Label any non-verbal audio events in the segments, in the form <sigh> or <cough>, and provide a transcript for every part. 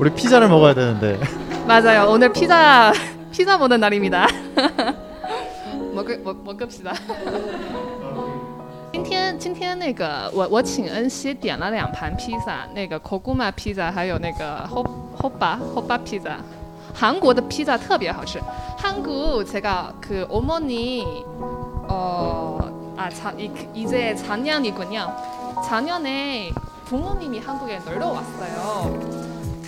우리 피자를 먹어야 되는데. 맞아요. 오늘 피자 <laughs> 피자 먹는 날입니다. <laughs> 먹을 먹 먹읍시다. 今天今天那个我我请恩熙点了两盘披萨，那个 Koguma 披萨还有那个 Ho Hoba Hoba 披萨。韩国的披萨特别好吃。한국제가그어머니 어아 이제 작년이군요. 작년에 부모님이 한국에 놀러 왔어요.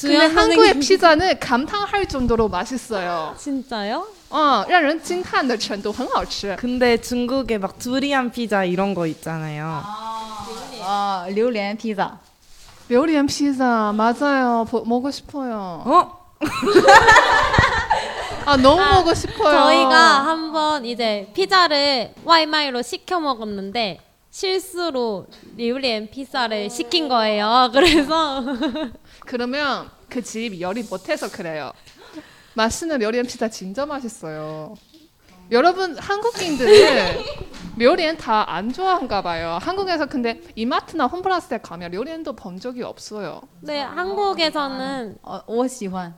근데 주연 한국의 선생님 피자는 감탄할 정도로 맛있어요. 진짜요? 哦，让人惊叹的程度，很好吃。 근데 중국에 막 두리안 피자 이런 거 있잖아요. 아, 榴莲披萨.榴莲 피자 맞아요. 보- 먹고 싶어요. 어? <laughs> 아 너무 아, 먹고 싶어요. 저희가 한번 이제 피자를 와이마이로 시켜 먹었는데 실수로 리우리엔 피자를 시킨 거예요. 그래서 <laughs> 그러면 그 집 요리 못해서 그래요. 맛있는榴莲 피자 진짜 맛있어요. 여러분 한국인들榴莲 다 안 좋아한가 봐요. 한국에서 근데 이마트나 홈플러스에 가면 榴莲도 본 적이 없어요. 네 한국에서는 哦，我喜欢。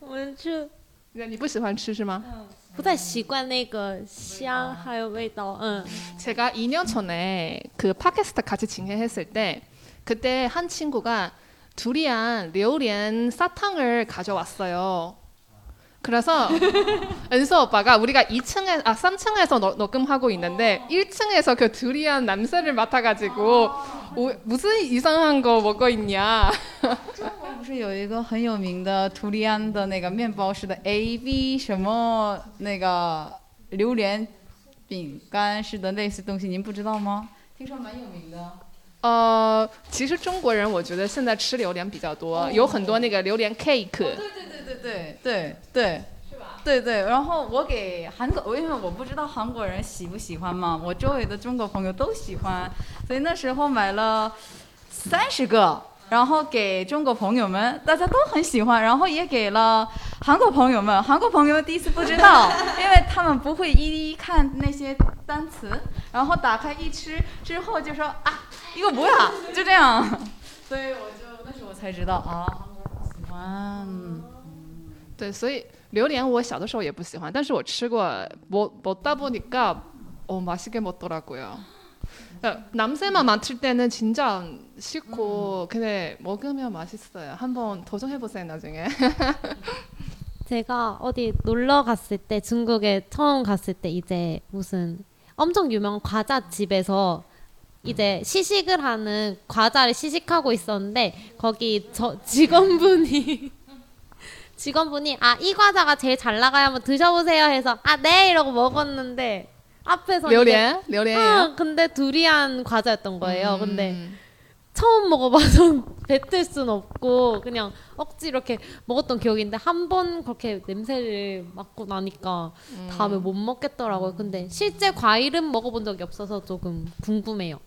我们去你不喜欢吃是吗？ 不太习惯那个香还有味道。嗯， 제가 2년 전에 그 팟캐스트 같이 진행했을 때 그때 한 친구가 두리안榴莲 사탕을 가져왔어요. 그래서 은서 오빠가 우리가 2층에 아 3층에서 너, 녹음하고 있는데 1층에서 그 두리안 냄새를 맡아가지고 오, 무슨 이상한 거 먹고 있냐 不是有一个很有名的图利安的那个面包师的 A V 什么那个榴莲饼干似的类似东西，您不知道吗？听说蛮有名的。 呃，其实中国人我觉得现在吃榴莲比较多，有很多那个榴莲 cake。对对对对对，是吧？对对，然后我给韩国，因为我不知道韩国人喜不喜欢嘛，我周围的中国朋友都喜欢，所以那时候买了三十个，然后给中国朋友们，大家都很喜欢，然后也给了韩国朋友们，韩国朋友们第一次不知道，因为他们不会一一看那些单词，然后打开一吃之后就说啊， 一个不呀，就这样，所以我就那时候我才知道啊，韩国人喜欢。对，所以榴莲我小的时候也不喜欢，但是我吃过，먹먹다보니까어맛있게먹더라고요 남새만 맡을 때는 진짜 싫고 근데 먹으면 맛있어요. 한번 도전해 보세요 나중에. <laughs> 제가 어디 놀러 갔을 때 중국에 처음 갔을 때 이제 무슨 엄청 유명한 과자 집에서 이제 시식을 하는 과자를 시식하고 있었는데 거기 저 직원분이 <laughs> 직원분이 아 이 과자가 제일 잘 나가요 한번 드셔보세요 해서 아 네 이러고 먹었는데 앞에서 려리야 려리야 어, 근데 두리안 과자였던 거예요 음. 근데 처음 먹어봐서 <laughs> 뱉을 순 없고 그냥 억지 이렇게 먹었던 기억인데 한 번 그렇게 냄새를 맡고 나니까 음. 다음에 못 먹겠더라고요. 근데 실제 과일은 먹어본 적이 없어서 조금 궁금해요.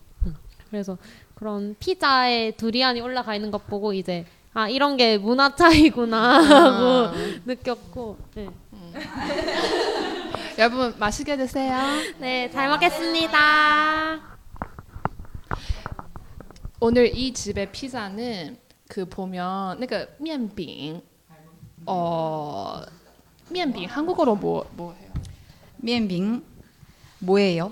음. 그래서 그런 피자에 두리안이 올라가 있는 것 보고 이제 아 이런 게 문화 차이구나 하고 <laughs> 느꼈고 네. <laughs> 여러분 맛있게 드세요. 네, 잘 먹겠습니다. 오늘 이 집의 피자는 그 보면 那个面饼, 어, 面饼 한국어로 뭐 뭐해요? 面饼 뭐예요?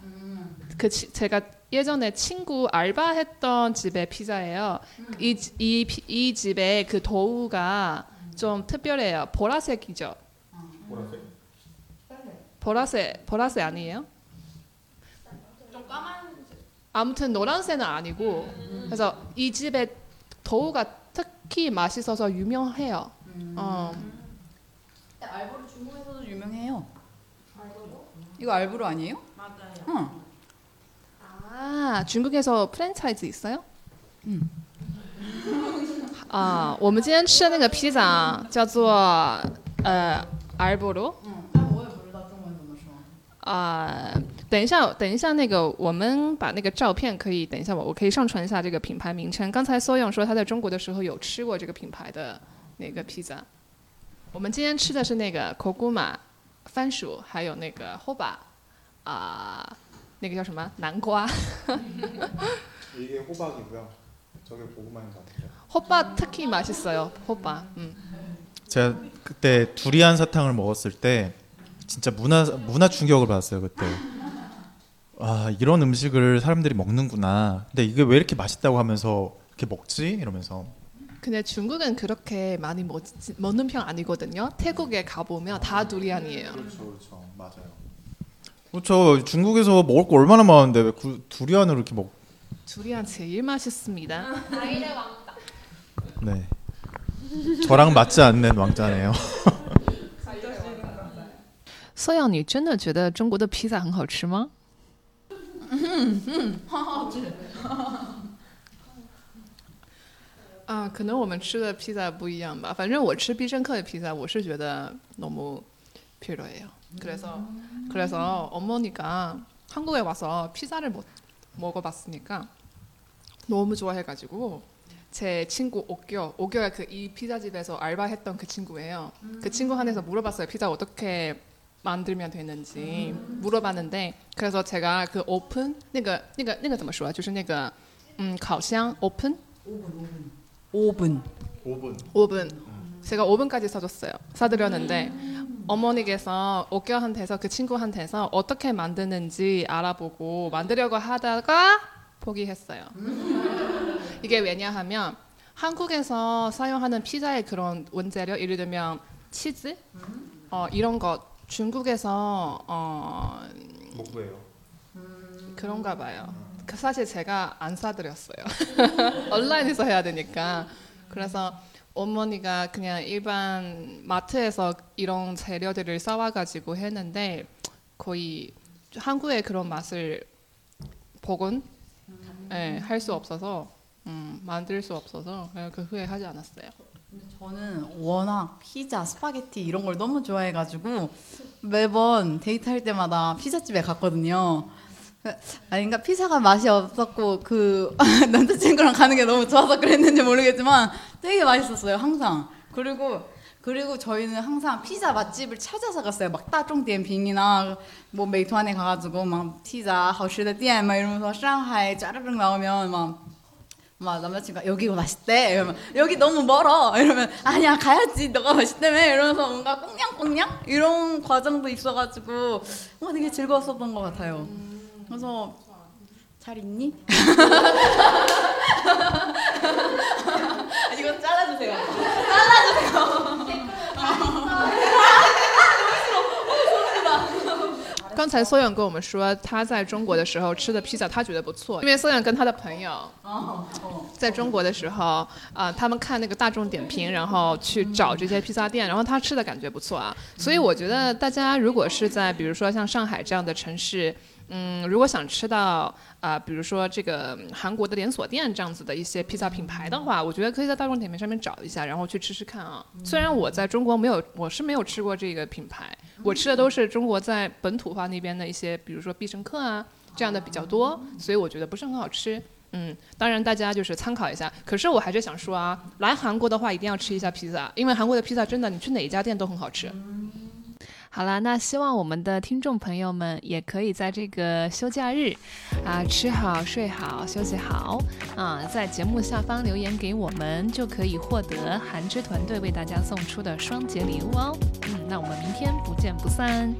그제가 예전에 친구 알바했던 집의 피자예요. 이, 지- 이, 피- 이 집의 그 도우가 좀 특별해요. 보라색이죠. 보라색? 보라색 보라색 아니에요? 아무튼 노란색은 아니고 그래서 이 집의 도우가 특히 맛있어서 유명해요. 어. 알보로 중국에서도 유명해요. 이거 알보로 아니에요? 맞아요. 아 중국에서 프랜차이즈 있어요? 啊，我们今天吃的那个披萨叫做呃阿尔波罗 응. 아, 我也不知道中文怎么说。啊、等一下，等一下，那个我们把那个照片可以等一下我我可以上传一下这个品牌名称。刚才搜勇说他在中国的时候有吃过这个品牌的那个披萨。我们今天吃的是那个 koguma 番薯，还有那个 hoba 啊、 那个叫什么南瓜 이게 호박이고요. 저게 고구마인 것 같아요. 호바 특히 맛있어요. 호바. 음. 제가 그때 두리안 사탕을 먹었을 때 진짜 문화 문화 충격을 받았어요 그때. 아 이런 음식을 사람들이 먹는구나. 근데 이게 왜 이렇게 맛있다고 하면서 이렇게 먹지? 이러면서 근데 중국은 그렇게 많이 먹, 먹는 편 아니거든요. 태국에 가보면 다 두리안이에요. 그렇죠 그렇죠 맞아요. 그렇죠 중국에서 먹을 거 얼마나 많은데 왜 구- 두리안을 이렇게 먹? 두리안 제일 맛있습니다. 네. 저랑 맞지 않는 왕자네요. 所阳，你真的觉得中国的披萨很好吃吗？啊，可能我们吃的披萨不一样吧。反正我吃必胜客的披萨，我是觉得너무필요해요。 그래서그래서어머니가한국에와서피자를못먹어봤으니까너무좋아해가지고제 친구 오겨 오겨가 그 이 피자 집에서 알바했던 그 친구예요. 그 친구한테서 물어봤어요. 피자 어떻게 만들면 되는지 물어봤는데 그래서 제가 그 오픈 那个那个那个怎么说啊？就是那个嗯烤箱 오픈 오븐. 5분. 5분. 제가 5분까지 사줬어요. 사드렸는데 어머니께서 오겨한테서 그 친구한테서 어떻게 만드는지 알아보고 만들려고 하다가 포기했어요. <laughs> 이게 왜냐하면 한국에서 사용하는 피자의 그런 원재료 예를 들면 치즈 어, 이런 것 중국에서 어, 뭐예요? 그런가 봐요. 그 사실 제가 안 사드렸어요. <laughs> 온라인에서 해야 되니까. 그래서 어머니가 그냥 일반 마트에서 이런 재료들을 사와가지고 했는데 거의 한국의 그런 맛을 보곤 예, 할수 없어서 음, 만들 수 없어서 그 후에 하지 않았어요. 저는 워낙 피자, 스파게티 이런 걸 너무 좋아해가지고 매번 데이트할 때마다 피자집에 갔거든요. 아닌가 피자가 맛이 없었고 그 <laughs> 남자친구랑 가는 게 너무 좋아서 그랬는지 모르겠지만 되게 맛있었어요 항상. 그리고 그리고 저희는 항상 피자 맛집을 찾아서 갔어요. 막 따종디엔빙이나 뭐 메이투안에 가가지고 막 피자 好吃的店막 이러면서 상하이 짜르륵 나오면 막 막 남자친구가 여기가 맛있대 이러면 여기 너무 멀어 이러면 아니야 가야지 너가 맛있다며 이러면서 뭔가 꽁냥꽁냥 이런 과정도 있어가지고 뭔가 되게 즐거웠었던 것 같아요 그래서 잘 있니? <laughs> 이거 잘라주세요 刚才搜勇跟我们说，他在中国的时候吃的披萨，他觉得不错，因为搜勇跟他的朋友在中国的时候，啊、他们看那个大众点评，然后去找这些披萨店，然后他吃的感觉不错啊。所以我觉得大家如果是在比如说像上海这样的城市， 嗯，如果想吃到啊、比如说这个嗯韩国的连锁店这样子的一些披萨品牌的话，我觉得可以在大众点评上面找一下，然后去吃吃看啊。虽然我在中国没有，我是没有吃过这个品牌，我吃的都是中国在本土化那边的一些，比如说必胜客啊这样的比较多，所以我觉得不是很好吃。嗯，当然大家就是参考一下。可是我还是想说啊，来韩国的话一定要吃一下披萨，因为韩国的披萨真的，你去哪一家店都很好吃。好啦，那希望我们的听众朋友们也可以在这个休假日，啊，吃好睡好休息好啊，在节目下方留言给我们，就可以获得韩之团队为大家送出的双节礼物哦。嗯，那我们明天不见不散。